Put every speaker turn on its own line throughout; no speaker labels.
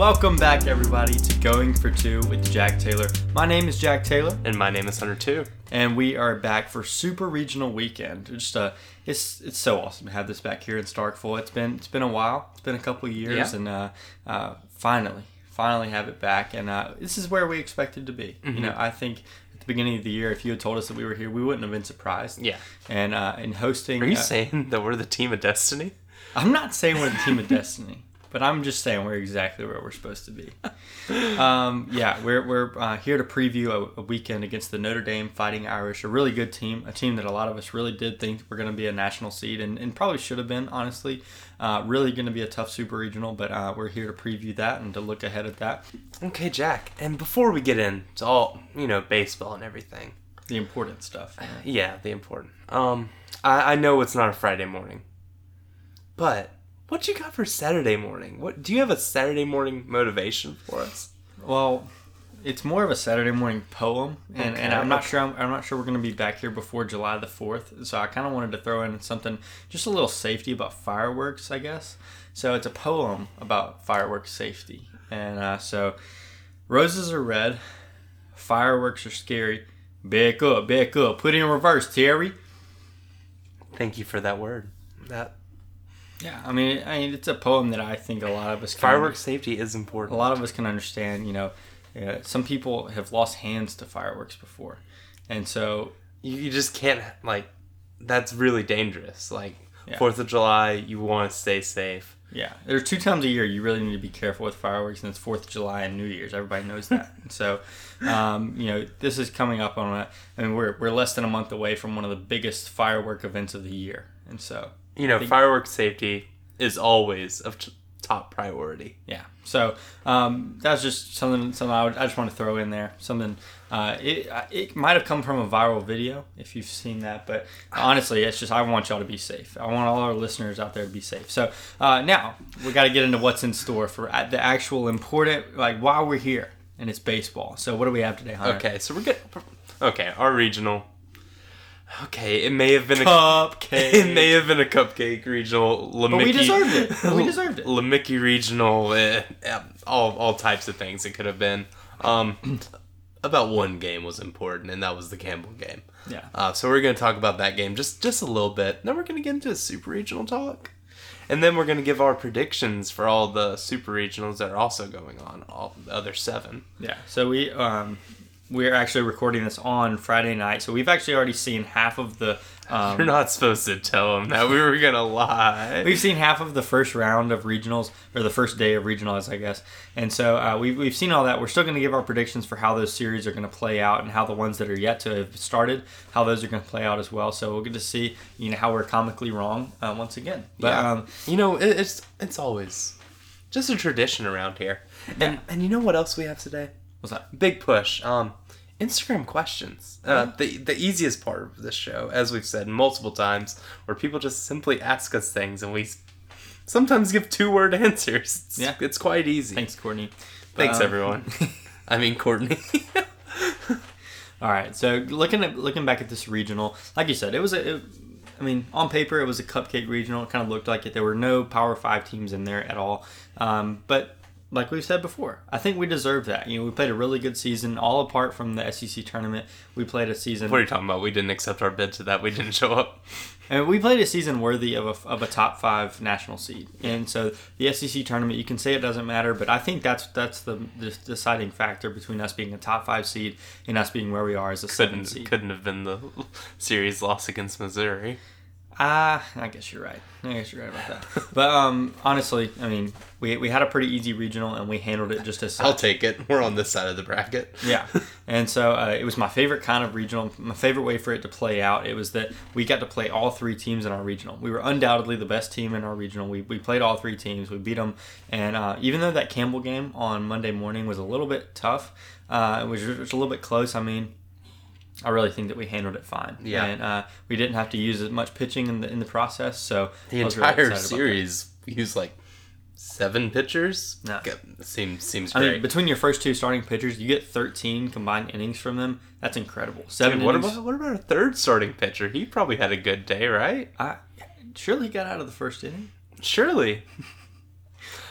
welcome back everybody to Going for Two with Jack Taylor. My name is Jack Taylor,
And my name is Hunter too.
and we are back for Super Regional Weekend. It's Just uh, it's it's so awesome to have this back here in Starkville. It's been it's been a while. It's been a couple of years,
Yeah.
and uh, uh, finally, finally have it back. And uh, this is where we expected to be. You know, I think. At the beginning of the year, if you had told us that we were here, we wouldn't have been surprised.
Yeah.
And uh, in hosting,
Are you
uh,
saying that we're the team of destiny?
I'm not saying we're the team of destiny, but I'm just saying we're exactly where we're supposed to be. Um, yeah, we're, we're uh, here to preview a, a weekend against the Notre Dame Fighting Irish, a really good team, a team that a lot of us really did think were going to be a national seed and, and probably should have been, honestly. Uh, really going to be a tough super regional, but uh, we're here to preview that and to look ahead at that.
Okay, Jack. And before we get into all, you know, baseball and everything.
The important stuff. you know.
Yeah, the important. Um, I, I know it's not a Friday morning. But what you got for Saturday morning? What do you have a Saturday morning motivation for us?
Well, it's more of a Saturday morning poem, and, and I'm not sure I'm, I'm not sure we're going to be back here before July the fourth. So I kind of wanted to throw in something, just a little safety about fireworks, I guess. So it's a poem about fireworks safety, and uh, so roses are red, fireworks are scary. Back up, back up, put it in reverse, Terry.
Thank you for that word. That
Yeah, I mean, I mean, it's a poem that I think a lot of us can
fireworks safety is important.
a lot of us can understand. You know, uh, some people have lost hands to fireworks before, and so
You, you just can't like. That's really dangerous. Like
Yeah.
Fourth of July, you want to stay safe.
yeah, there's two times a year you really need to be careful with fireworks, and it's Fourth of July and New Year's. Everybody knows that. So, um, you know, this is coming up on a. I mean, we're we're less than a month away from one of the biggest firework events of the year, and so
You know, fireworks safety is always of t- top priority.
Yeah. So um, that's just something. Something I, would, I just want to throw in there. Something. Uh, it it might have come from a viral video if you've seen that, but honestly, it's just I want y'all to be safe. I want all our listeners out there to be safe. So uh, now we got to get into what's in store for uh, the actual important, like why we're here, and it's baseball. So what do we have today, Hunter?
Okay, so we're good. Okay, our regional. Okay, it may have been a
Cupcake.
it may have been a cupcake regional.
But we deserved it. We deserved it.
Lamicki regional, eh, eh, all all types of things it could have been. Um, about one game was important, and that was the Campbell game.
Yeah.
Uh, so we're gonna talk about that game just just a little bit. Then we're gonna get into a super regional talk, and then we're gonna give our predictions for all the super regionals that are also going on, all the other seven.
Yeah. So we um we're actually recording this on Friday night. So we've actually already seen half of the um,
You're not supposed to tell them that we were gonna lie.
We've seen half of the first round of regionals, or the first day of regionals, I guess. And so uh, we've, we've seen all that. We're still going to give our predictions for how those series are going to play out and how the ones that are yet to have started, how those are going to play out as well. So we'll get to see, you know, how we're comically wrong uh, once again. But
Yeah.
um,
You know, it, it's it's always just a tradition around here. And and you know what else we have today?
what's that?
Big push. Um, Instagram questions. Uh, the the easiest part of this show, as we've said multiple times, where people just simply ask us things and we sometimes give two word answers. It's,
Yeah.
it's quite easy.
Thanks, Courtney.
Thanks
um,
everyone. I mean Courtney.
All right. So looking at looking back at this regional, like you said, it was a. It, I mean, on paper, it was a cupcake regional. It kind of looked like it. There were no Power Five teams in there at all. Um, but like we've said before, I think we deserve that. You know, we played a really good season, all apart from the SEC tournament. We played a season.
what are you talking about? We didn't accept our bid to that. We didn't show up.
And we played a season worthy of a, of a top five national seed. And so the SEC tournament, you can say it doesn't matter, but I think that's that's the, the deciding factor between us being a top five seed and us being where we are as a seven
Couldn't
seed.
couldn't have been the series loss against Missouri.
Ah, I guess you're right. I guess you're right about that. But um, honestly, I mean, we, we had a pretty easy regional and we handled it just as such.
I'll take it. We're on this side of the bracket.
yeah, and so uh, it was my favorite kind of regional. My favorite way for it to play out. It was that we got to play all three teams in our regional. We were undoubtedly the best team in our regional. We, we played all three teams. We beat them, and uh, even though that Campbell game on Monday morning was a little bit tough, uh, it was just a little bit close. I mean. I really think that we handled it fine.
Yeah.
and uh, we didn't have to use as much pitching in the in the process. So
The
really
entire
excited
series used like seven pitchers.
No.
Seems seems
I mean, between your first two starting pitchers, you get 13 combined innings from them. That's incredible. Seven
Dude, what
innings.
about what about our third starting pitcher? He probably had a good day, right?
I, surely he got out of the first inning.
Surely.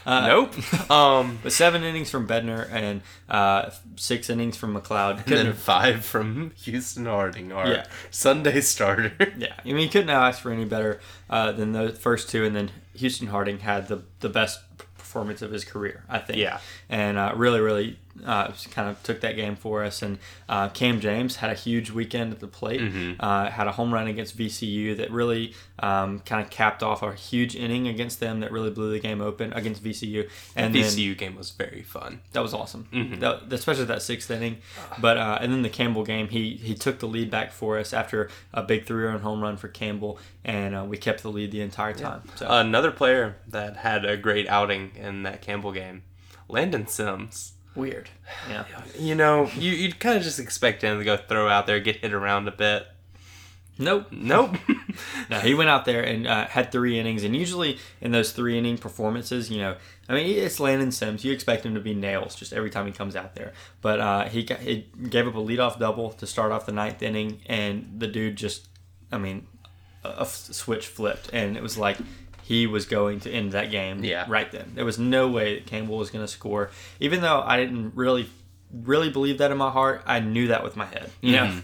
Uh,
nope. Um,
But seven innings from Bednar and uh, six innings from MacLeod.
and then five from Houston Harding, our
Yeah.
Sunday starter.
yeah, I mean, you couldn't asked for any better uh, than those first two, and then Houston Harding had the the best performance of his career, I think.
Yeah.
and uh, really, really uh, kind of took that game for us. And uh, Cam James had a huge weekend at the plate.
Mm-hmm.
Uh, had a home run against VCU that really um, kind of capped off a huge inning against them that really blew the game open against VCU. And
the
then-
VCU game was very fun.
that was awesome,
Mm-hmm.
that, especially that sixth inning. But uh, and then the Campbell game, he he took the lead back for us after a big three-run home run for Campbell, and uh, we kept the lead the entire time. So
Another player that had a great outing in that Campbell game, Landon Sims.
Weird, yeah.
You know, you, you'd kind of just expect him to go throw out there, get hit around a bit.
Nope.
Nope.
No, he went out there and uh, had three innings, and usually in those three inning performances, you know, I mean, it's Landon Sims. You expect him to be nails just every time he comes out there, but uh, he got, he gave up a leadoff double to start off the ninth inning, and the dude just, I mean, a switch flipped, and it was like he was going to end that game
Yeah.
right then. There was no way that Campbell was going to score, even though I didn't really. Really believe that in my heart. I knew that with my head. You know,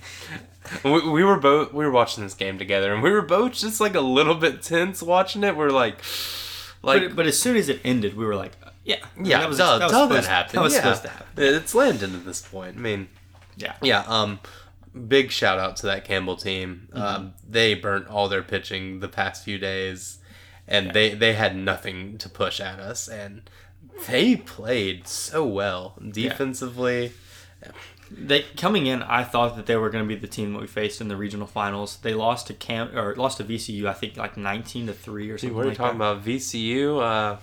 we, we were both we were watching this game together, and we were both just like a little bit tense watching it. We're like, like
but, but as soon as it ended, we were like, yeah,
yeah,
that was,
duh,
that was
duh, that happened.
That was
yeah.
supposed to happen.
It's Landon at this point. I mean,
Yeah.
yeah. Um, big shout out to that Campbell team.
Mm-hmm.
Um, they burnt all their pitching the past few days, and they they had nothing to push at us, and they played so well defensively.
They coming in, I thought that they were going to be the team that we faced in the regional finals. They lost to Cam or lost to VCU, I think like nineteen to three or
Dude,
something
what are you
like
talking about? VCU? Uh.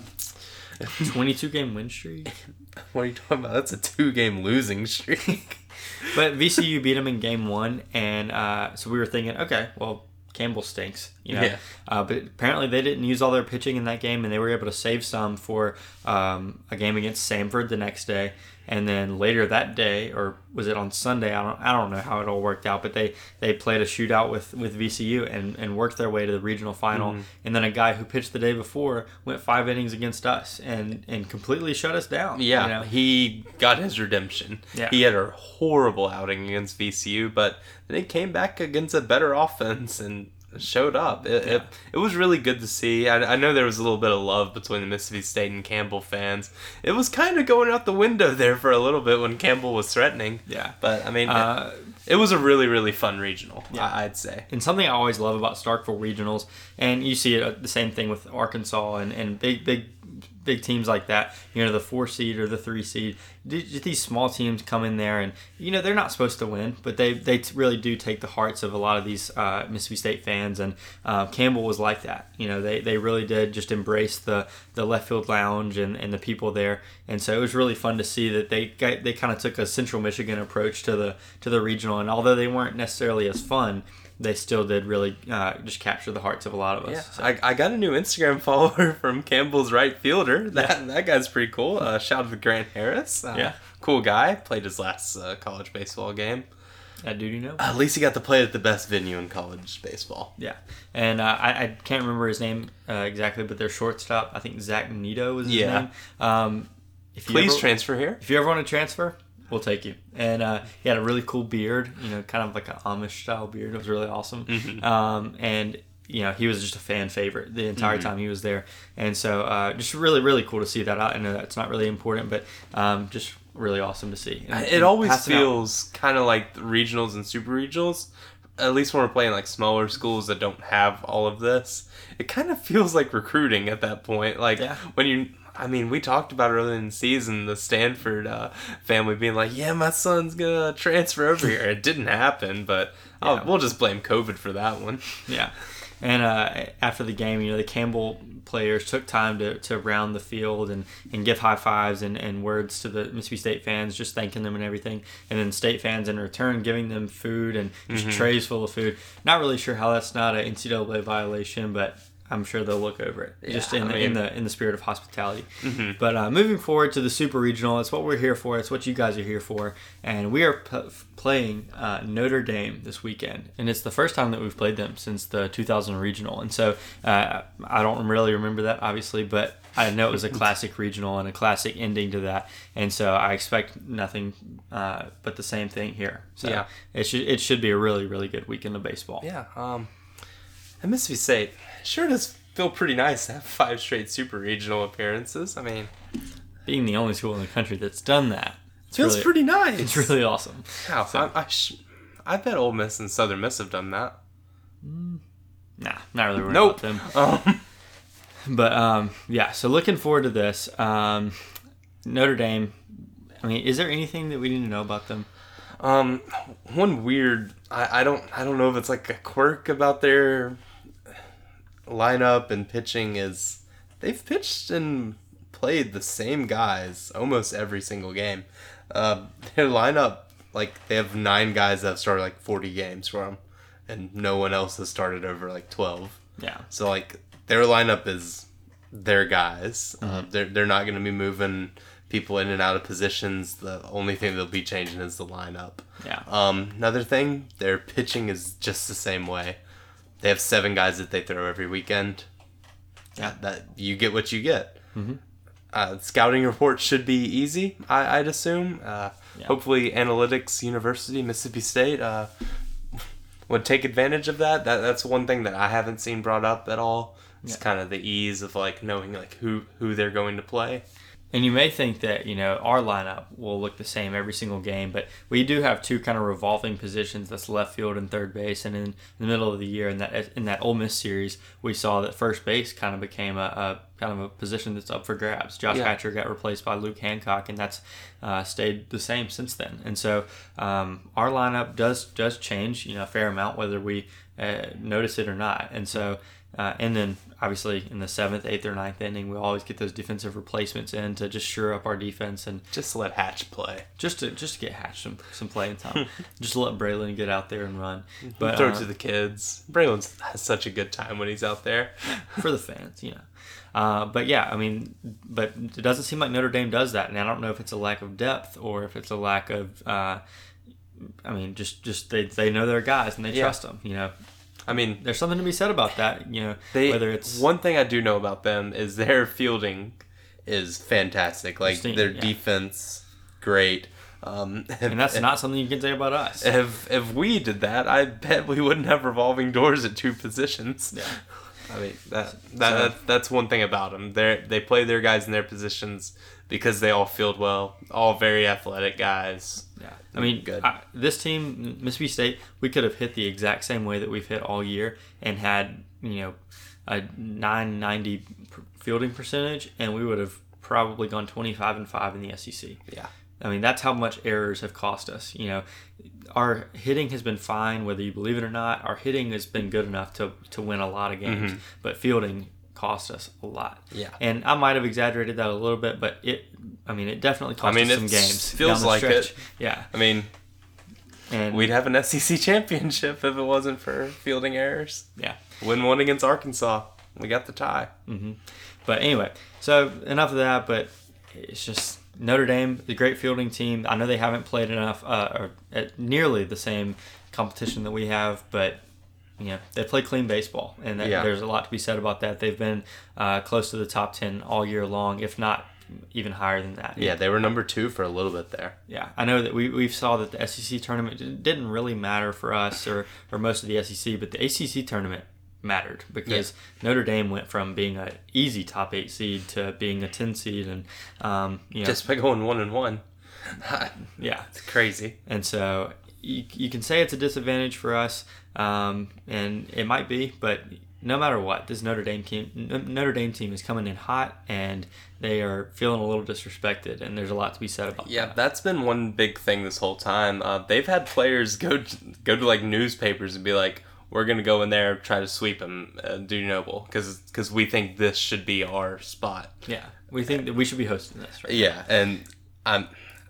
Twenty-two game win streak.
what are you talking about? That's a two game losing streak.
But VCU beat them in game one, and uh, so we were thinking, okay, well, Campbell stinks, you know.
Yeah.
Uh, but apparently they didn't use all their pitching in that game, and they were able to save some for um, a game against Samford the next day. And then later that day, or was it on Sunday? I don't, I don't know how it all worked out, but they, they played a shootout with, with VCU and, and worked their way to the regional final.
Mm-hmm.
And then a guy who pitched the day before went five innings against us and, and completely shut us down.
Yeah,
you know?
he got his redemption.
Yeah.
He had a horrible outing against VCU, but then he came back against a better offense and showed up. It, it, it was really good to see. I, I know there was a little bit of love between the Mississippi State and Campbell fans. It was kind of going out the window there for a little bit when Campbell was threatening.
Yeah.
But, I mean,
Uh,
it, it was a really, really fun regional,
Yeah.
I, I'd say.
and something I always love about Starkville regionals, and you see it uh, the same thing with Arkansas and, and big big big teams like that. You know, the four seed or the three seed. Th- These small teams come in there, and you know they're not supposed to win, but they they really do take the hearts of a lot of these uh, Mississippi State fans. And uh, Campbell was like that. You know, they, they really did just embrace the the left field lounge and, and the people there. And so it was really fun to see that they they kind of took a Central Michigan approach to the to the regional. And although they weren't necessarily as fun they still did really uh, just capture the hearts of a lot of us.
Yeah,
So,
I, I got a new Instagram follower from Campbell's right fielder. That that guy's pretty cool. Uh, shout out to Grant Harris. Uh,
Yeah.
cool guy. Played his last uh, college baseball game.
that dude, you know.
At least he got to play at the best venue in college baseball.
Yeah, and uh, I, I can't remember his name uh, exactly, but their shortstop, I think Zach Neto was his
Yeah.
name. Um, if you
Please
ever,
transfer here.
if you ever want to transfer, we'll take you. And uh, he had a really cool beard, you know, kind of like an Amish style beard. It was really awesome.
Mm-hmm.
Um, and you know, he was just a fan favorite the entire
Mm-hmm.
time he was there. And so, uh, just really, really cool to see that. I know that's not really important, but um, just really awesome to see. And-
It
and
always feels kind of like the regionals and super regionals. At least when we're playing like smaller schools that don't have all of this, it kind of feels like recruiting at that point. Like
Yeah.
when you, I mean, we talked about earlier in the season the Stanford uh, family being like, "Yeah, my son's gonna transfer over here." It didn't happen, but oh,
Yeah.
we'll just blame COVID for that one.
Yeah. And uh, after the game, you know, the Campbell players took time to, to round the field and, and give high fives and, and words to the Mississippi State fans, just thanking them and everything. And then State fans in return giving them food and just trays full of food. Not really sure how that's not an NCAA violation, but I'm sure they'll look over it just in,
I
the,
mean-
in the in the spirit of hospitality.
Mhm.
But uh, moving forward to the super regional, it's what we're here for. It's what you guys are here for, and we are p- playing uh, Notre Dame this weekend, and it's the first time that we've played them since the 2000 regional. And so uh, I don't really remember that obviously, but I know it was a classic regional and a classic ending to that, and so I expect nothing uh, but the same thing here. So
Yeah.
it should it should be a really really good weekend of baseball.
Yeah. Um, and Mississippi State sure does feel pretty nice to have five straight super regional appearances. I mean,
Being the only school in the country that's done that, it's
feels
really,
pretty nice.
It's really awesome.
Wow, I, I, sh- I bet Ole Miss and Southern Miss have done that.
Nah, not really worried
Nope.
about them.
Um,
But um, yeah, so looking forward to this. Um, Notre Dame. I mean, is there anything that we need to know about them?
um, one weird. I, I don't. I don't know if it's like a quirk about their lineup and pitching is they've pitched and played the same guys almost every single game. Uh, their lineup, like they have nine guys that have started like forty games for them, and no one else has started over like twelve.
Yeah,
So like their lineup is their guys. Uh, they're they're not going to be moving people in and out of positions. The only thing they'll be changing is the lineup.
yeah,
Um, another thing, their pitching is just the same way. They have seven guys that they throw every weekend.
Yeah.
That, you get what you get. Uh, scouting reports should be easy, I, I'd assume. Uh,
Yeah.
Hopefully, Analytics University, Mississippi State, uh, would take advantage of that. That that's one thing that I haven't seen brought up at all. It's
Yeah.
kind of the ease of like knowing like who who they're going to play.
And you may think that you know our lineup will look the same every single game, but we do have two kind of revolving positions. That's left field and third base. And in the middle of the year, in that in that Ole Miss series, we saw that first base kind of became a, a kind of a position that's up for grabs. Josh
Yeah.
Hatcher got replaced by Luke Hancock, and that's uh, stayed the same since then. And so um, our lineup does does change, you know, a fair amount whether we uh, notice it or not. And so. Uh, and then obviously in the seventh, eighth, or ninth inning, we always get those defensive replacements in to just shore up our defense and
Just let Hatch play.
just to just to get Hatch some, some playing time. just to let Braylon get out there and run. But
Throw
uh,
it to the kids. Braylon has such a good time when he's out there.
for the fans, you know. Uh, but yeah, I mean, but it doesn't seem like Notre Dame does that, and I don't know if it's a lack of depth or if it's a lack of. Uh, I mean, just just they, they know their guys and they
Yeah.
trust them. You know,
I mean,
there's something to be said about that. You know,
They
whether it's
one thing I do know about them is their fielding is fantastic. Like their
yeah.
defense, great. Um,
and that's not something you can say about us.
if if we did that, I bet we wouldn't have revolving doors at two positions.
Yeah.
I mean that, that,
So-
that that's one thing about them. They they play their guys in their positions because they all field well. All very athletic guys.
Yeah, I mean,
Good.
I, this team, Mississippi State, we could have hit the exact same way that we've hit all year and had you know a 990 fielding percentage, and we would have probably gone 25 and five in the SEC.
Yeah.
I mean, that's how much errors have cost us. You know, our hitting has been fine, whether you believe it or not. Our hitting has been good enough to, to win a lot of games, mm-hmm. but fielding cost us a lot.
Yeah.
And I might have exaggerated that a little bit, but it, I mean, it definitely cost
mean,
us some games.
feels
down the
like
stretch.
it.
Yeah.
I mean,
And
we'd have an SEC championship if it wasn't for fielding errors.
yeah.
Win one against Arkansas. We got the tie.
But anyway, so enough of that. But it's just Notre Dame, the great fielding team. I know they haven't played enough uh, or at nearly the same competition that we have, but you know they play clean baseball, and that,
Yeah.
there's a lot to be said about that. They've been uh, close to the top ten all year long, if not even higher than that.
Yeah, they were number two for a little bit there.
Yeah, I know that we we saw that the SEC tournament didn't- really matter for us or, or most of the SEC, but the ACC tournament mattered because Notre Dame went from being a easy top eight seed to being a ten seed, and um, you know,
Just by going one and one.
yeah,
it's crazy.
and so you, you can say it's a disadvantage for us, um, and it might be, but no matter what, this Notre Dame team Notre Dame team is coming in hot, and they are feeling a little disrespected, and there's a lot to be said about
Yeah,
that.
that's been one big thing this whole time. Uh, they've had players go to, go to like newspapers and be like, "We're gonna go in there try to sweep them, uh, do Noble, because we think this should be our spot."
Yeah, we think that we should be hosting this, right?
Yeah, and um,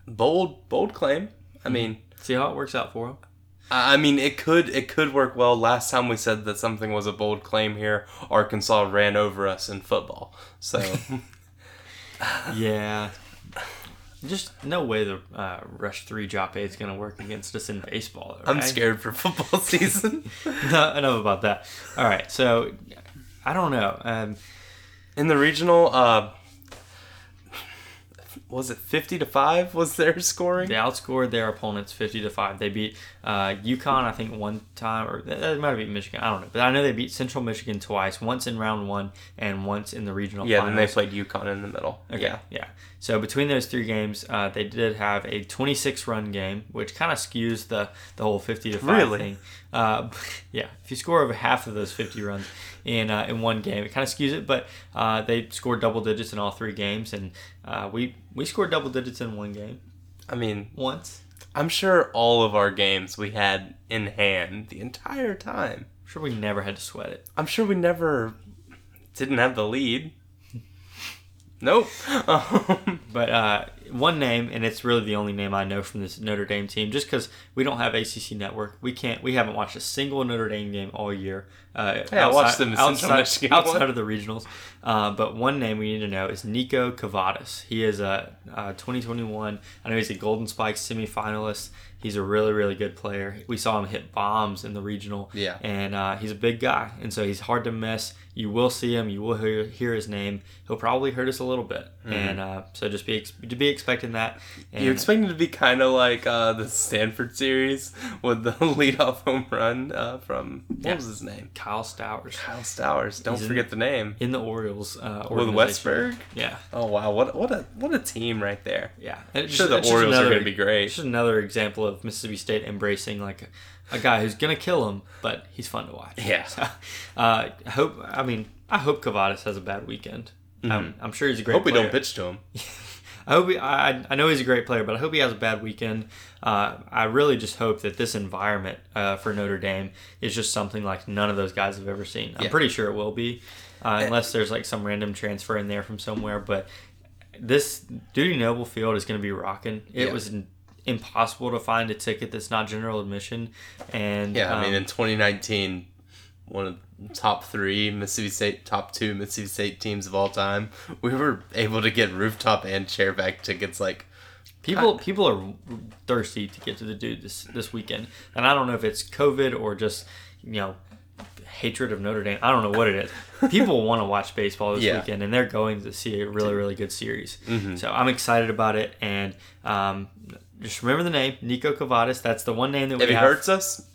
bold bold claim. I mean,
See how it works out for them.
I mean, it could it could work well. Last time we said that something was a bold claim here, Arkansas ran over us in football. So
yeah. Just no way the uh, Rush 3 Joppe is going to work against us in baseball.
I'm scared for football season.
no, enough about that. All right, so I don't know. Um,
in the regional, uh, was it 50 to 5 was their scoring?
They outscored their opponents 50 to 5. They beat uh, UConn, I think, one time, or they might have beat Michigan. I don't know. But I know they beat Central Michigan twice, once in round one and once in the regional
Yeah,
finals.
then they played UConn in the middle.
Okay,
Yeah.
yeah. So between those three games, uh, they did have a 26 run game, which kind of skews the, the whole 50 to 5
Really?
thing. Uh, yeah, if you score over half of those 50 runs in uh, in one game, it kind of skews it. But uh, they scored double digits in all three games, and uh, we we scored double digits in one game
I mean,
once.
I'm sure all of our games we had in hand the entire time.
I'm sure we never had to sweat it.
I'm sure we never didn't have the lead. Nope. Um,
But uh, one name, and it's really the only name I know from this Notre Dame team, just because we don't have ACC Network, we can't, we haven't watched a single Notre Dame game all year. Uh,
Yeah, I watched them
outside, outside of the regionals. Uh, but one name we need to know is Niko Kavadas. He is a uh, 2021. I know he's a Golden Spike semifinalist. He's a really, really good player. We saw him hit bombs in the regional.
Yeah.
And uh, he's a big guy, and so he's hard to miss. You will see him. You will hear, hear his name. He'll probably hurt us a little bit, and uh, so just be ex- to be expecting that. And
You're expecting to be kind of like uh, the Stanford series with the leadoff home run uh, from what
Yeah.
was his name?
Kyle Stowers
Kyle Stowers. Don't
He's in-
forget the name.
in the Orioles uh,
With. Westburg.
Yeah,
Oh wow, what what a what a team right there.
yeah. And it's
Sure, the
just
Orioles are gonna be great.
It's just another example of Mississippi State embracing like a, guy who's gonna kill him, but he's fun to watch.
Yeah.
So, uh, I hope. I mean, I hope Kavadas has a bad weekend. I'm, I'm sure he's a great.
Mm-hmm. Hope we
player.
don't pitch to him.
I hope he, I, I know he's a great player, but I hope he has a bad weekend. Uh, I really just hope that this environment uh, for Notre Dame is just something like none of those guys have ever seen. I'm
Yeah.
pretty sure it will be, uh, unless there's like some random transfer in there from somewhere. But this Dudy Noble Field is going to be rocking. It
Yeah.
was impossible to find a ticket that's not general admission, and
Yeah, I mean
um,
in 2019, one of the top three Mississippi State, top two Mississippi State teams of all time, we were able to get rooftop and chairback tickets. Like,
People people are thirsty to get to the dude this this weekend, and I don't know if it's COVID or just you know hatred of Notre Dame. I don't know what it is. People want to watch baseball this
Yeah.
weekend, and they're going to see a really really good series.
Mm-hmm.
So I'm excited about it, and um, just remember the name Niko Kavadas. That's the one name that we
if he
have.
hurts us,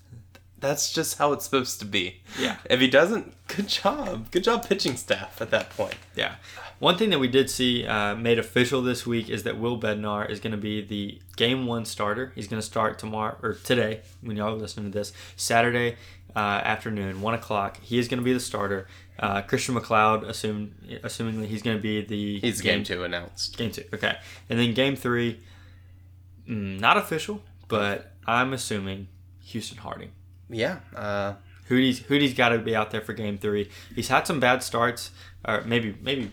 that's just how it's supposed to be.
Yeah.
If he doesn't, good job, good job pitching staff at that point.
Yeah. One thing that we did see uh, made official this week is that Will Bednar is going to be the game one starter. He's going to start tomorrow or today when y'all are listening to this Saturday uh, afternoon, one o'clock. He is going to be the starter. Uh, Christian MacLeod, assume assuming that he's going to be the
He's game two announced.
Game two, okay, and then game three, not official, but I'm assuming Houston Harding.
Yeah. Uh,
Hootie's Hootie's got to be out there for game three. He's had some bad starts, or maybe maybe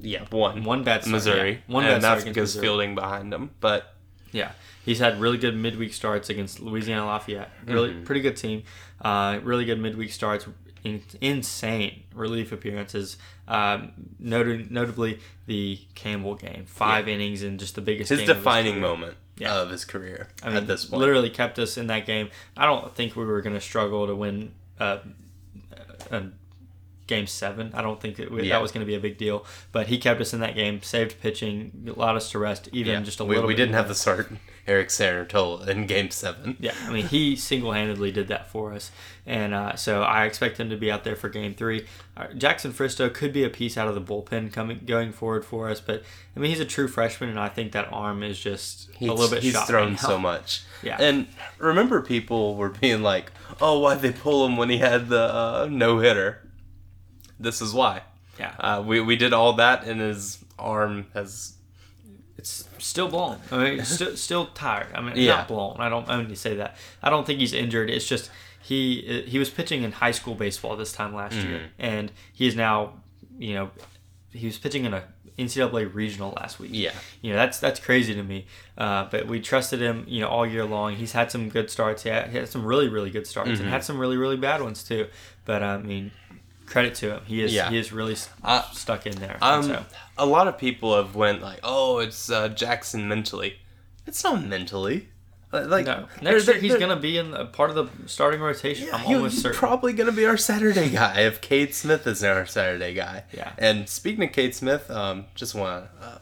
yeah. One.
one bad start,
Missouri.
yeah. one bad
and
start
that's
against
because
Missouri.
fielding behind him. But
Yeah, he's had really good midweek starts against Louisiana Lafayette. Really,
Mm-hmm.
pretty good team. Uh, really good midweek starts. In, insane relief appearances. Um, noted, notably the Campbell game, five innings and just the biggest.
his defining moment
Yeah.
of his career
I mean,
at this point.
literally kept us in that game. I don't think we were going to struggle to win uh, uh, game seven. I don't think it,
Yeah.
that was going to be a big deal. But he kept us in that game, saved pitching, allowed us to rest even
Yeah.
just a
we,
little.
we didn't have the start Eric Cerantola in Game Seven.
Yeah, I mean, he single handedly did that for us. And uh, so I expect him to be out there for game three. Uh, Jackson Fristoe could be a piece out of the bullpen coming going forward for us, but I mean, he's a true freshman, and I think that arm is just
He's,
a little bit
he's thrown
right
so much.
Yeah.
And remember, people were being like, "Oh, why'd they pull him when he had the uh, no hitter?" This is why.
Yeah.
Uh, we we did all that, and his arm has.
It's still blown. I mean, still still tired. I mean,
Yeah.
not blown. I don't. I mean to say that. I don't think he's injured. It's just he he was pitching in high school baseball this time last year,
Mm-hmm.
and he is now, you know, he was pitching in a NCAA regional last week.
Yeah.
You know, that's that's crazy to me. Uh, but we trusted him, you know, all year long. He's had some good starts. He had, he had some really, really good starts
Mm-hmm.
and had some really, really bad ones too. But I mean, credit to him. He is
Yeah.
he is really
Uh,
stuck in there.
Um,
so,
a lot of people have went like, "Oh, it's uh, Jackson mentally." It's not mentally. Like
no,
they're-
next year
they're-
he's
they're-
gonna be in a part of the starting rotation. I'm
he-
almost
he's
certain.
probably going to be our Saturday guy if Cade Smith is our Saturday guy.
Yeah.
And speaking of Cade Smith, um, just want to uh,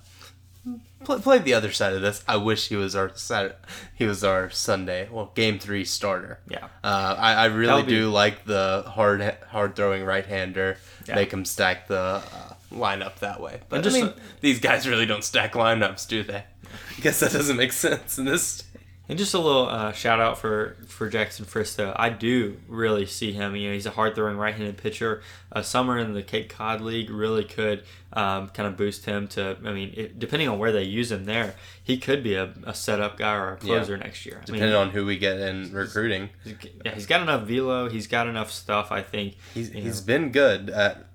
play, play the other side of this. I wish he was our Saturday, he was our Sunday, well, game three starter.
yeah.
Uh, I, I really
That would be-
do like the hard hard throwing right hander.
Yeah.
Make him stack the uh, lineup that way. But
And just
I mean, these guys really don't stack lineups, do they? I guess that doesn't make sense in this.
And just a little uh, shout out for, for Jackson Fristoe. I do really see him. You know, he's a hard throwing right handed pitcher. A summer in the Cape Cod League really could um, kind of boost him to. I mean, it, depending on where they use him there, he could be a, a setup guy or a closer next year. I mean,
Depending on who we get in recruiting,
he's- yeah, he's got enough velo. He's got enough stuff. I think.
he's he's
know.
been good. At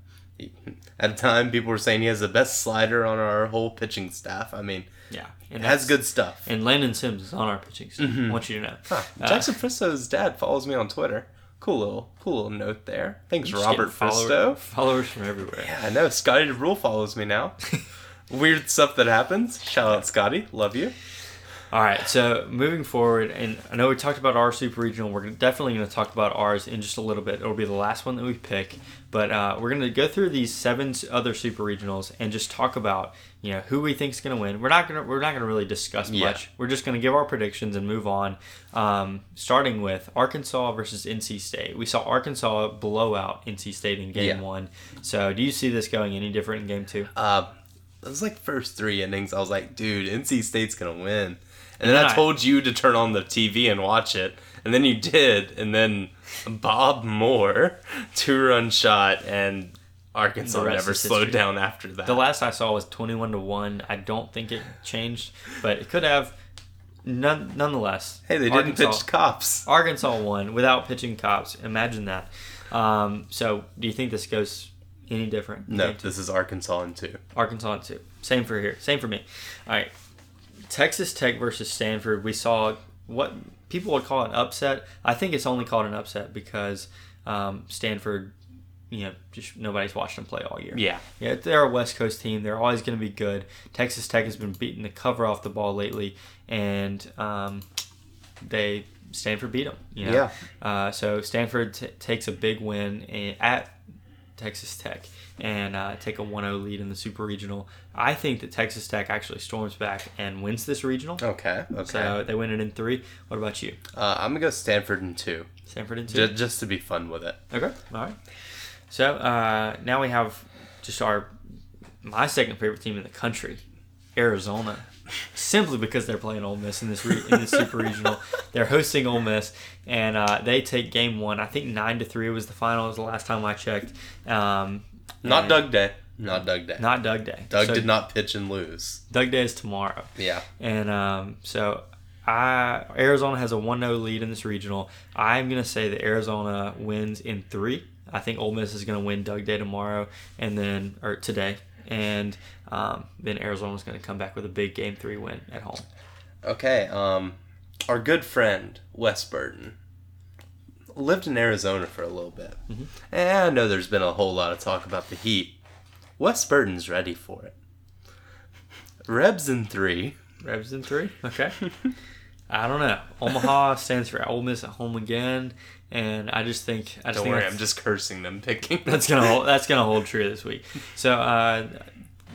at a time, people were saying he has the best slider on our whole pitching staff. I mean,
yeah, and
has
that's-
good stuff.
And Landon Sims is on our pitching staff. I want you to know.
Huh.
Uh,
Jackson Fristoe's dad follows me on Twitter. Cool little cool little note there. Thanks, Robert
follower-
Fristoe.
Followers from everywhere.
Yeah, I know. Scotty Rule follows me now. Weird stuff that happens. Shout out Scotty. Love you.
All right, so moving forward, and I know we talked about our super regional. We're definitely going to talk about ours in just a little bit. It'll be the last one that we pick, but uh, we're going to go through these seven other super regionals and just talk about you know who we think is going to win. We're not going to we're not going to really discuss
Yeah.
much. We're just going to give our predictions and move on. Um, starting with Arkansas versus NC State. We saw Arkansas blow out NC State in game
Yeah.
one. So do you see this going any different in game two?
Uh, it was like first three innings. I was like, dude, NC State's gonna win. And then I- told you to turn on the TV and watch it, and then you did. And then Bob Moore, two run shot, and Arkansas never slowed
history.
down after that.
The last I saw was 21 to 1. I don't think it changed, but it could have. None, nonetheless.
hey, they didn't pitch Kopps.
Arkansas won without pitching Kopps. Imagine that. Um, so, do you think this goes any different?
No, this is Arkansas in two.
Arkansas in two. Same for here. Same for me. All right. Texas Tech versus Stanford. We saw what people would call it an upset. I think it's only called an upset because um, Stanford, you know, just nobody's watched them play all year.
Yeah.
Yeah, they're a West Coast team. They're always going to be good. Texas Tech has been beating the cover off the ball lately, and um, they Stanford beat them. You know?
Yeah.
Uh, so Stanford t- takes a big win at Texas Tech and uh, take a 1-0 lead in the Super Regional. I think that Texas Tech actually storms back and wins this regional.
Okay, okay.
So they win it in three. What about you?
uh, I'm gonna go Stanford in two,
Stanford in two.
just, just to be fun with it.
Okay. All right. So uh, now we have just our my second favorite team in the country, Arizona, simply because they're playing Ole Miss in this re- in this Super Regional. They're hosting Ole Miss, and uh, they take Game One. I think nine to three was the final. Was the last time I checked. Um,
Not Doug Day. Not Doug Day.
Not Doug Day.
Doug
So
did not pitch and lose.
Doug Day is tomorrow.
Yeah.
And um, so I Arizona has a 1-0 lead in this regional. I'm going to say that Arizona wins in 3. I think Ole Miss is going to win Doug Day tomorrow and then or today and um, then Arizona's going to come back with a big game 3 win at home.
Okay, um, our good friend Wes Burton lived in Arizona for a little bit,
Mm-hmm.
and I know there's been a whole lot of talk about the heat. Wes Burton's ready for it. Rebs in three.
Rebs in 3. Okay. I don't know. Omaha stands for Ole Miss at home again and I just think I just
Don't
think
worry, I'm just cursing them picking.
that's gonna hold, that's gonna hold true this week. So uh,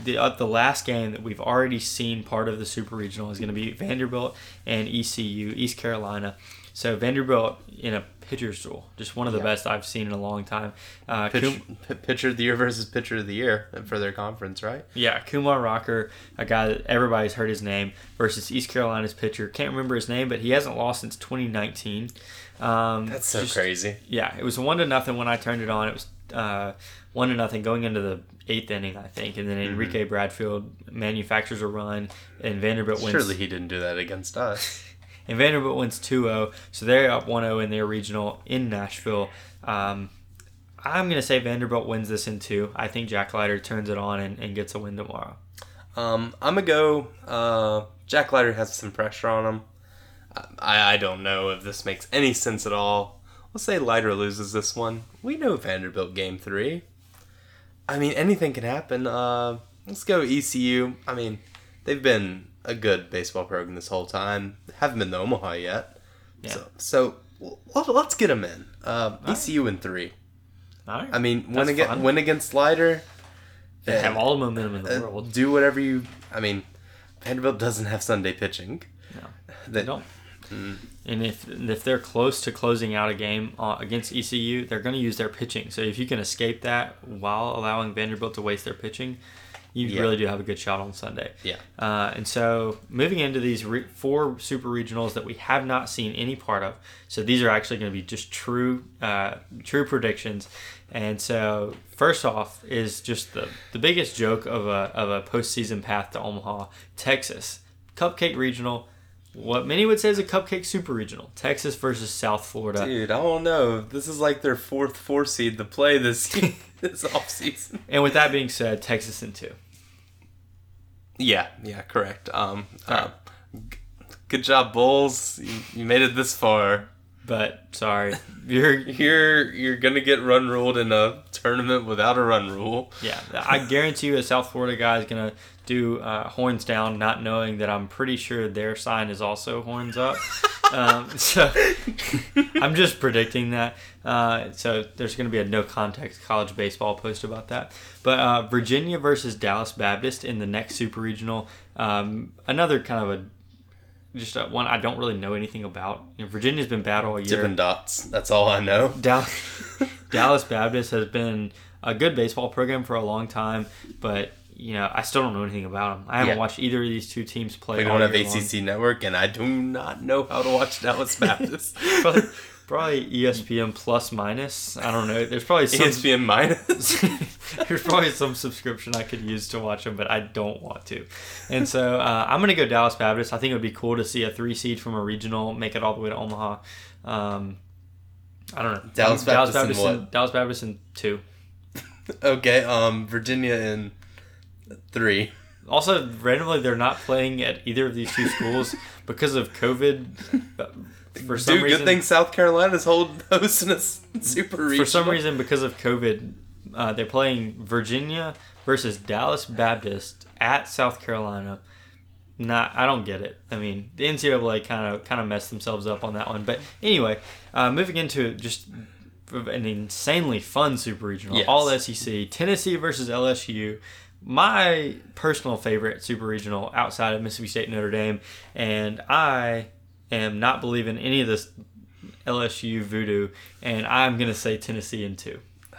the uh, the last game that we've already seen part of the super regional is gonna be Vanderbilt and ECU, East Carolina. So Vanderbilt in a pitcher's duel, just one of the
Yeah.
best I've seen in a long time. Uh,
Pitch,
Kum-
p- pitcher of the year versus pitcher of the year for their conference, right?
yeah, Kumar Rocker, a guy that everybody's heard his name, versus East Carolina's pitcher. Can't remember his name, but he hasn't lost since 2019. Um,
That's so
just-
crazy.
Yeah, it was one to nothing when I turned it on. It was uh, one to nothing going into the eighth inning, I think, and then
Mm-hmm.
Enrique Bradfield manufactures a run, and Vanderbilt wins.
Surely he didn't do that against us.
And Vanderbilt wins 2-0, so they're up 1-0 in their regional in Nashville. Um, I'm gonna say Vanderbilt wins this in two. I think Jack Leiter turns it on and, and gets a win tomorrow.
Um, I'm gonna go. Uh, Jack Leiter has some pressure on him. I, I don't know if this makes any sense at all. Let's say Leiter loses this one. We know Vanderbilt game three. I mean, anything can happen. Uh, let's go ECU. I mean, they've been a good baseball program this whole time. Haven't been to Omaha yet.
Yeah.
So, so let, us get them in. Uh, ECU in three.
All right.
I mean, win against win against Leiter.
They have all the momentum in the
uh,
world.
do whatever you. I mean, Vanderbilt doesn't have Sunday pitching.
No,
They
they don't.
Mm.
And if if they're close to closing out a game uh, against ECU, they're going to use their pitching. So if you can escape that while allowing Vanderbilt to waste their pitching, you
Yeah.
really do have a good shot on Sunday.
Yeah.
Uh, and so moving into these re- four super regionals that we have not seen any part of, so these are actually going to be just true uh, true predictions. And so first off is just the the biggest joke of a of a postseason path to Omaha, Texas Cupcake Regional. What many would say is a cupcake super regional, Texas versus South Florida.
Dude, I don't know. This is like their fourth four seed to play this this offseason.
And with that being said, Texas in two.
Yeah, yeah, correct. Um, uh, g- good job, Bulls. You, you made it this far.
But sorry, you're
You're you're gonna get run ruled in a tournament without a run rule.
Yeah, I guarantee you, a South Florida guy is gonna do uh, horns down, not knowing that I'm pretty sure their sign is also horns up. um, so I'm just predicting that. Uh, so there's gonna be a no context college baseball post about that. But uh, Virginia versus Dallas Baptist in the next super regional. Um, another kind of a just a, one I don't really know anything about. You know, Virginia's been bad all year.
Dippin' dots. That's all I know.
Dallas, Dallas Baptist has been a good baseball program for a long time, but you know I still don't know anything about them. I haven't
Yeah.
watched either of these two teams play.
We don't have
year long.
ACC network, and I do not know how to watch Dallas Baptist.
probably, probably ESPN plus minus. I don't know. There's probably some.
ESPN minus.
there's probably some subscription I could use to watch them, but I don't want to. And so uh, I'm gonna go Dallas Baptist. I think it would be cool to see a three seed from a regional make it all the way to Omaha. Um, I don't know.
Dallas
Dallas
Baptist in
Baptist,
what?
in, Dallas Baptist in two.
okay, um, Virginia in three.
Also, randomly, they're not playing at either of these two schools because of COVID. For some
Dude,
reason,
good thing South Carolina's hold hosting a super regional.
for some reason, because of COVID, uh, they're playing Virginia versus Dallas Baptist at South Carolina. Not, I don't get it. I mean, the NCAA kind of kind of messed themselves up on that one. But anyway, uh, moving into just an insanely fun super regional,
Yes.
all SEC, Tennessee versus LSU. My personal favorite super regional outside of Mississippi State Notre Dame, and I am not believing any of this LSU voodoo, and I'm gonna say Tennessee in two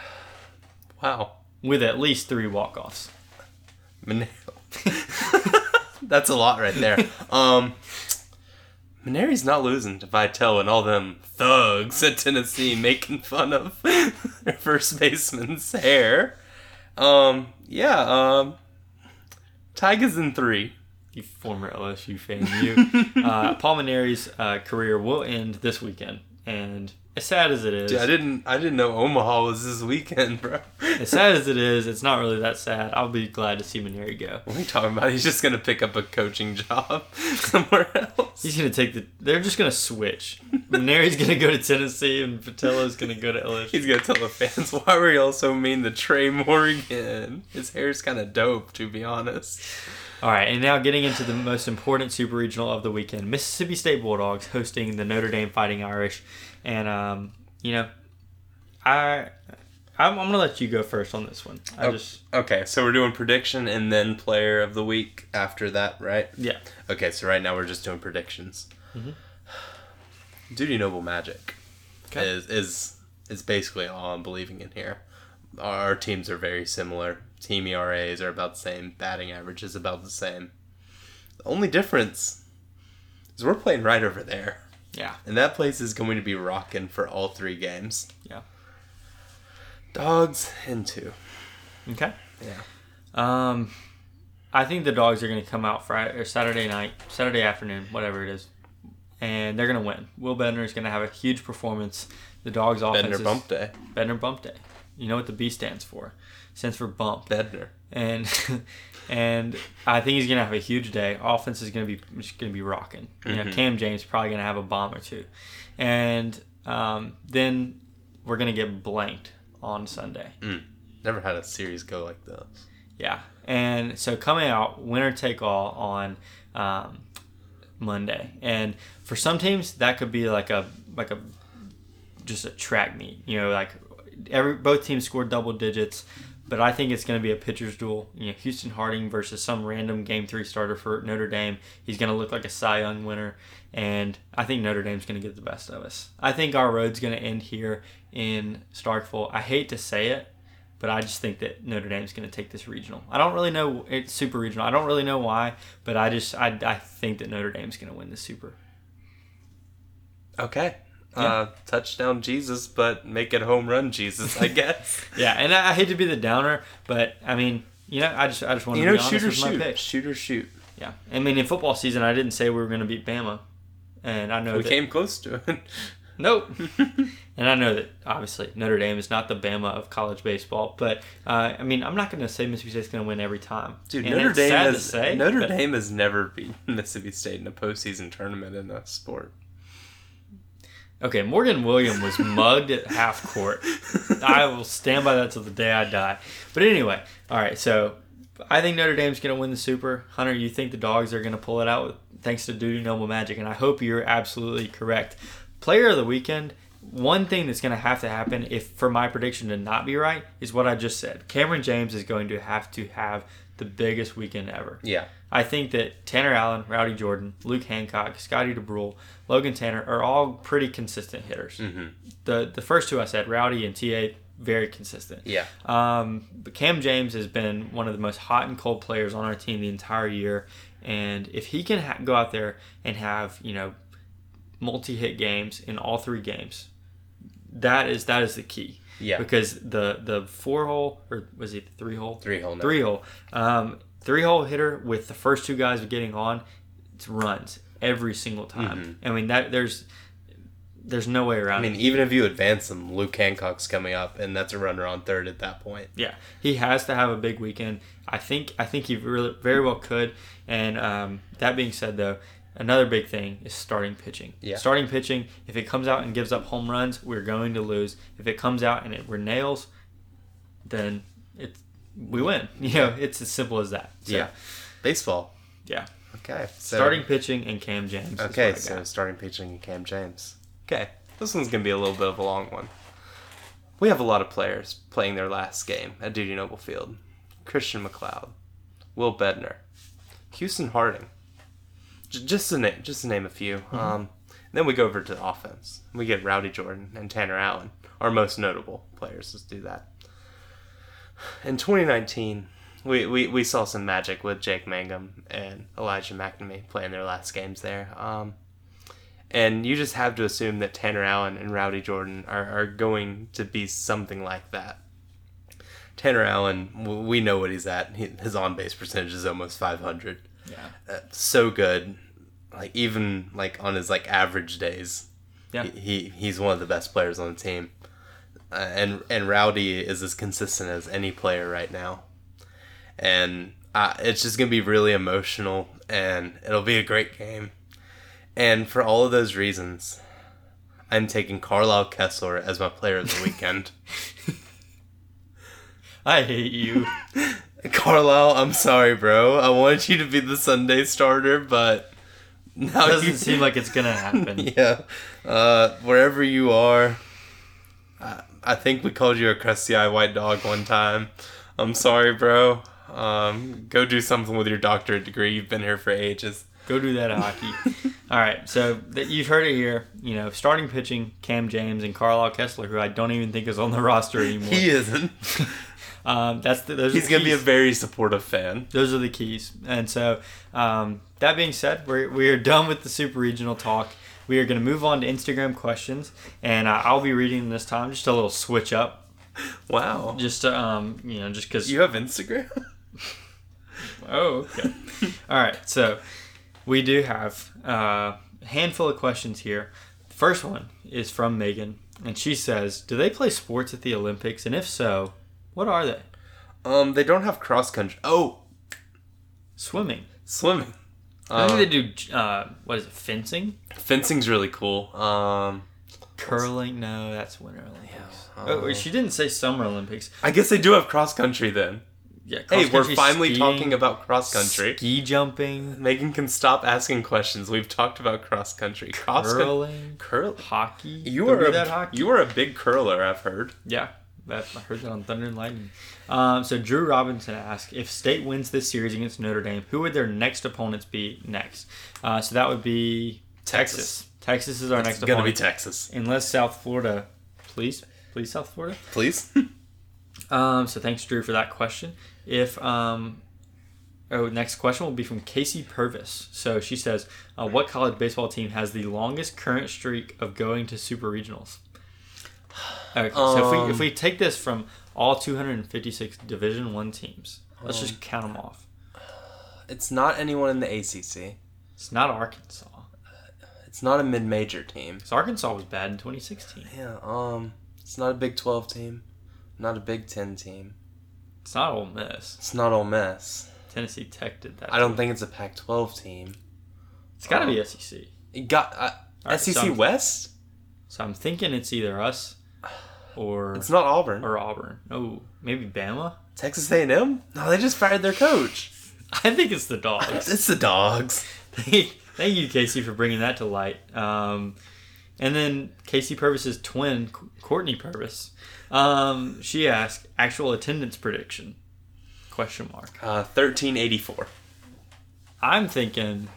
Wow.
with at least three walk offs.
That's a lot right there. Um, Mainieri's not losing to Vitell and all them thugs at Tennessee making fun of their first baseman's hair. Um, yeah, um, Tigers in three.
You former LSU fan, you. uh, Paul Mainieri's uh, career will end this weekend, and as sad as it is,
Dude, I didn't, I didn't know Omaha was this weekend, bro.
as sad as it is, it's not really that sad. I'll be glad to see Mainieri go.
What are you talking about? He's just gonna pick up a coaching job somewhere else.
He's gonna take the. They're just gonna switch. Mainieri's gonna go to Tennessee, and Patello's gonna go to LSU.
He's gonna tell the fans why were y'all so mean to Trey Morgan? His hair's kind of dope, to be honest.
All right, and now getting into the most important super regional of the weekend: Mississippi State Bulldogs hosting the Notre Dame Fighting Irish, and um, you know, I, I'm, I'm gonna let you go first on this one. I
Oh.
just,
Okay, so we're doing prediction and then player of the week after that, right?
yeah,
Okay, so right now we're just doing predictions.
Mhm.
Dudy Noble Magic
Okay.
is is is basically all I'm believing in here. Our teams are very similar. Team ERAs are about the same. Batting average is about the same. The only difference is we're playing right over there.
Yeah,
And that place is going to be rocking for all three games.
Yeah.
Dogs in two.
okay.
Yeah.
Um, I think the dogs are gonna come out Friday or Saturday night, Saturday afternoon, whatever it is, and they're gonna win. Will Bednar is gonna have a huge performance. The dogs' offense
Bednar
is
bump day.
Bednar Bump Day. You know what the B stands for? stands for bump.
Bednar.
And and I think he's gonna have a huge day. Offense is gonna be just gonna be rocking. You know,
Mhm.
Cam James probably gonna have a bomb or two, and um, then we're gonna get blanked on Sunday.
Mm. Never had a series go like this.
Yeah, and so coming out winner take all on um, Monday, and for some teams that could be like a like a just a track meet. You know, like every both teams scored double digits, but I think it's going to be a pitcher's duel. You know, Houston Harding versus some random game three starter for Notre Dame. He's going to look like a Cy Young winner, and I think Notre Dame's going to get the best of us. I think our road's going to end here in Starkville. I hate to say it. But I just think that Notre Dame's going to take this regional. I don't really know it's super regional. I don't really know why, but I just I, I think that Notre Dame's going to win the super.
Okay.
Yeah.
Uh, touchdown Jesus, but make it home run Jesus, I guess.
Yeah, and I, I hate to be the downer, but I mean, you know, I just I just want
you
to
know,
be honest
shoot or shoot.
pick.
Shoot or shoot.
Yeah, I mean, in football season, I didn't say we were going to beat Bama, and I know
We
that
came close to it.
nope. and I know that obviously Notre Dame is not the Bama of college baseball, but uh, I mean, I'm not going to say Mississippi State's going to win every time.
Dude,
And
Notre Dame has
say,
Notre
but-
Dame has never beaten Mississippi State in a postseason tournament in a sport.
Okay, Morgan William was mugged at half court. I will stand by that till the day I die. But anyway, all right. So I think Notre Dame's going to win the Super. Hunter, you think the Dogs are going to pull it out with, thanks to Dudy Noble Magic, and I hope you're absolutely correct. Player of the weekend. One thing that's going to have to happen, if for my prediction to not be right, is what I just said. Cameron James is going to have to have the biggest weekend ever.
Yeah.
I think that Tanner Allen, Rowdy Jordan, Luke Hancock, Scotty Dubrule, Logan Tanner are all pretty consistent hitters.
Mm-hmm.
The the first two I said, Rowdy and TA, very consistent.
Yeah.
Um, but Cam James has been one of the most hot and cold players on our team the entire year, and if he can ha- go out there and have you know multi-hit games in all three games, that is that is the key.
Yeah.
Because the the four hole or was it three hole?
Three hole. now.
three hole um, three hole hitter with the first two guys getting on it's runs every single time i mean that there's there's no way around. It.
I mean,
it
even if you advance them, Luke Hancock's coming up, and that's a runner on third at that point.
yeah he has to have a big weekend i think i think he really very well could and um, that being said though another big thing is starting pitching
Yeah.
starting pitching if it comes out and gives up home runs we're going to lose if it comes out and it we're nails then it's we win you know it's as simple as that so,
Yeah. Baseball.
yeah
Okay. So,
starting pitching and cam james
Okay, so starting pitching and Cam James. Okay, this one's gonna be a little bit of a long one. We have a lot of players playing their last game at Dudy Noble Field. Christian MacLeod, Will Bednar, Houston Harding. J- just to name, just to name a few. Um, then we go over to the offense. We get Rowdy Jordan and Tanner Allen, our most notable players. Let's do that. In 2019, we, we, we saw some magic with Jake Mangum and Elijah MacNamee playing their last games there. Um, and you just have to assume that Tanner Allen and Rowdy Jordan are, are going to be something like that. Tanner Allen, we know what he's at. He, his on base percentage is almost 500.
Yeah
Uh, so good. Like even like on his like average days,
Yeah.
he, he he's one of the best players on the team. Uh, and and Rowdy is as consistent as any player right now. And uh, it's just gonna be really emotional, and it'll be a great game. And for all of those reasons, I'm taking Carlisle Kessler as my player of the weekend.
I hate you.
Carlisle, I'm sorry, bro. I wanted you to be the Sunday starter, but now it
Doesn't
you
seem like it's gonna happen.
yeah. Uh, wherever you are, I, I think we called you a crusty eye white dog one time. I'm sorry, bro. Um, go do something with your doctorate degree. You've been here for ages.
Go do that hockey. All right, so that you've heard it here. You know, starting pitching, Cam James and Carlisle Kessler, who I don't even think is on the roster anymore.
He isn't.
Um, that's the, those.
He's gonna be a very supportive fan.
Those are the keys. And so, um, that being said, we're, we are done with the super regional talk. We are going to move on to Instagram questions, and uh, I'll be reading this time. Just a little switch up,
Wow.
just to, um, you know, just because.
You have Instagram?
Oh, okay. All right. So we do have uh, a handful of questions here. The first one is from Megan, and she says, "Do they play sports at the Olympics? And if so, what are they?"
Um, they don't have cross country. Oh,
Swimming.
Swimming.
I think they do. Uh, what is it? Fencing,
fencing's really cool. Um,
curling. No, that's Winter Olympics.
Yeah,
oh,
uh,
she didn't say Summer Olympics.
I guess they do have cross country then.
Yeah.
Hey, we're finally
skiing,
talking about cross country.
Ski jumping,
Megan can stop asking questions. We've talked about cross country. Cross country.
curling,
Curl.
hockey.
You a,
that hockey.
you are a big curler. I've heard.
Yeah, that I heard that on Thunder and Lightning. Um, so Drew Robinson asked if State wins this series against Notre Dame, who would their next opponents be next? Uh, so that would be Texas. Texas is our next.
It's
next
gonna be Texas.
unless South Florida. Please, please, South Florida.
Please.
Um, so thanks, Drew, for that question. If um, oh, next question will be from Casey Purvis. So she says, uh, "What college baseball team has the longest current streak of going to super regionals?" Okay, so if we if
Um,
we take this from all 256 Division One teams, let's
Um,
just count them off.
it's not anyone in the ACC.
It's not Arkansas.
It's not a mid-major team.
Because Arkansas was bad in 2016.
Yeah. Um. It's not a Big Twelve team. Not a Big Ten team.
It's not Ole Miss.
It's not Ole Miss.
Tennessee Tech did that.
I don't think it's a Pac-12 team.
It's got to
um,
be SEC.
It got uh,
Alright,
SEC
so
West.
So I'm thinking it's either us or
It's not Auburn.
or Auburn. Oh, maybe Bama.
Texas A&M. No, they just fired their coach.
I think it's the dogs.
It's the dogs.
Thank you, Casey, for bringing that to light. Um, and then Casey Purvis's twin, Courtney Purvis, um, she asked actual attendance prediction? Question mark.
Uh, thirteen eighty four.
I'm thinking.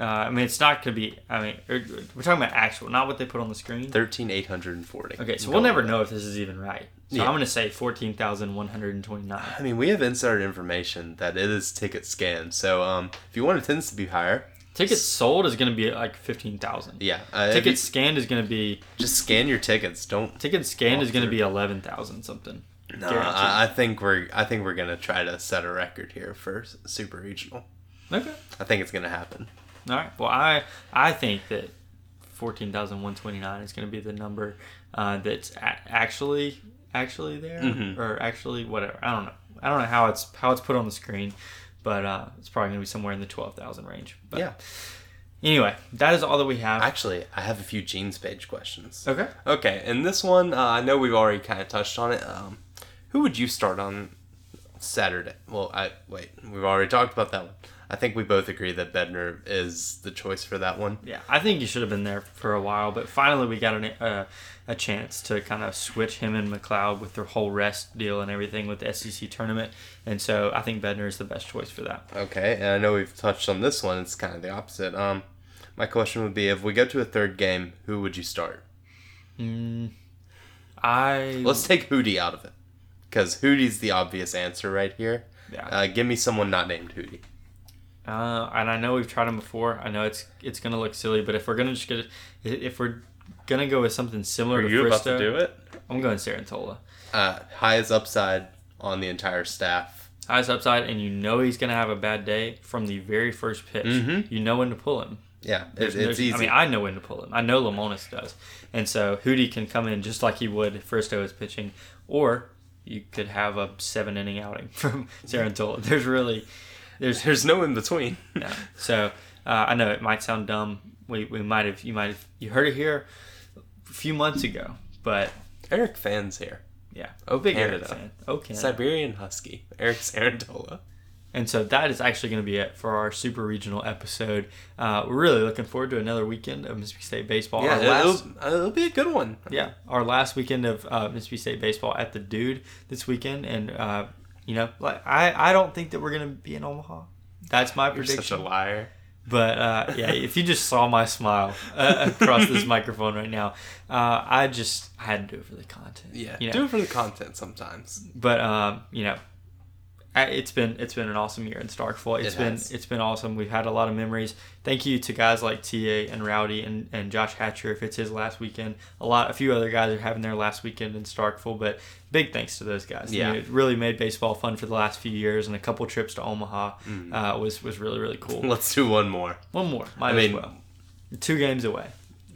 Uh, I mean, it's not gonna be. I mean, er, we're talking about actual, not what they put on the screen.
Thirteen eight hundred and forty.
Okay, so we'll never know if this is even right. So
Yeah.
I'm gonna say fourteen thousand one hundred and twenty-nine.
I mean, we have insider information that it is ticket scanned. So, um, if you want attendance to be higher,
Tickets sold is gonna be like fifteen thousand.
yeah, uh,
Tickets scanned is gonna be
just scan your tickets. Don't.
tickets scanned is gonna be eleven thousand something.
No, I, I think we're. I think we're gonna try to set a record here for super regional.
Okay.
I think it's gonna happen.
All right. Well, I I think that fourteen thousand one twenty nine is going to be the number uh, that's a- actually actually there
Mhm.
or actually whatever. I don't know. I don't know how it's how it's put on the screen, but uh, it's probably going to be somewhere in the twelve thousand range. But
yeah.
Anyway, that is all that we have.
Actually, I have a few jeans page questions.
okay.
Okay, and this one, uh, I know we've already kind of touched on it. Um, who would you start on Saturday? Well, I wait. We've already talked about that one. I think we both agree that Bednar is the choice for that one.
Yeah, I think you should have been there for a while, but finally we got an, uh, a chance to kind of switch him and MacLeod with their whole rest deal and everything with the SEC tournament, and so I think Bednar is the best choice for that.
Okay, and I know we've touched on this one. It's kind of the opposite. Um, my question would be: if we go to a third game, who would you start?
Mm, I
Let's take Hootie out of it, because Hootie's the obvious answer right here.
yeah,
Uh, give me someone not named Hootie.
Uh, and I know we've tried him before. I know it's it's gonna look silly, but if we're gonna just get if we're gonna go with something similar
Are
to
you about to do it?
I'm going Cerantola.
Uh, highest upside on the entire staff.
Highest upside, and you know he's gonna have a bad day from the very first pitch.
Mhm.
You know when to pull him.
Yeah, it,
There's-
it's
there's-
easy.
I mean, I know when to pull him. I know Lemonis does, and so Hootie can come in just like he would if Fristoe is pitching, or you could have a seven inning outing from Cerantola. There's really, there's
There's no in between.
no. So uh, I know it might sound dumb. We, we might have you might have you heard it here a few months ago, but
Eric fans here.
yeah,
Oh,
big Eric fan. Oh, Canada.
Siberian Husky. Eric Cerantola.
And so that is actually going to be it for our super regional episode. Uh, we're really looking forward to another weekend of Mississippi State baseball.
Yeah,
Our
it'll, it'll be a good one.
Yeah, our last weekend of uh, Mississippi State baseball at the Dude this weekend, and uh, you know, like I, I don't think that we're gonna be in Omaha. That's my prediction.
You're such a liar.
But uh, yeah, if you just saw my smile uh, across this microphone right now, uh, I just I had to do it for the content.
Yeah,
you know?
do it for the content sometimes.
But um, you know, it's been it's been an awesome year in Starkville. It's
It
been it's been awesome. We've had a lot of memories. Thank you to guys like TA and Rowdy and, and Josh Hatcher if it's his last weekend. A lot a few other guys are having their last weekend in Starkville, but big thanks to those guys.
Yeah.
I mean, it really made baseball fun for the last few years, and a couple trips to Omaha
Mm.
uh, was was really really cool.
Let's do one more.
One more, might
I
as
mean-
well. Two games away.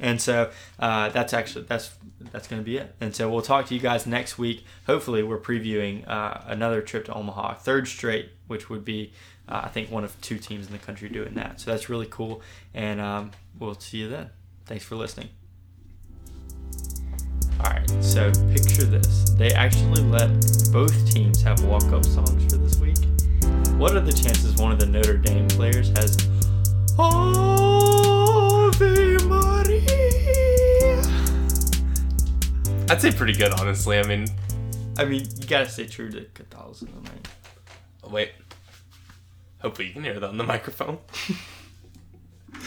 And so uh, that's actually that's that's going to be it. And so we'll talk to you guys next week. Hopefully, we're previewing uh, another trip to Omaha, third straight, which would be uh, I think one of two teams in the country doing that. So that's really cool. And um, we'll see you then. Thanks for listening. All right, so picture this. They actually let both teams have walk up songs for this week. What are the chances one of the Notre Dame players has Ave
I'd say pretty good, honestly. I mean,
I mean, you gotta stay true to Catholicism, right?
Oh, wait. Hopefully you can hear that on the microphone.